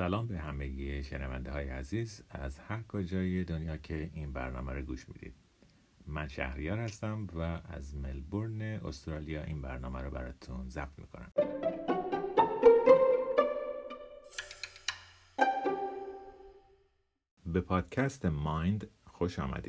سلام به همگی شنونده های عزیز. از هر کجای دنیا که این برنامه رو گوش می‌دید. من شهریار هستم و از ملبورن استرالیا این برنامه رو براتون ضبط می‌کنم. به پادکست مایند خوش آمدید.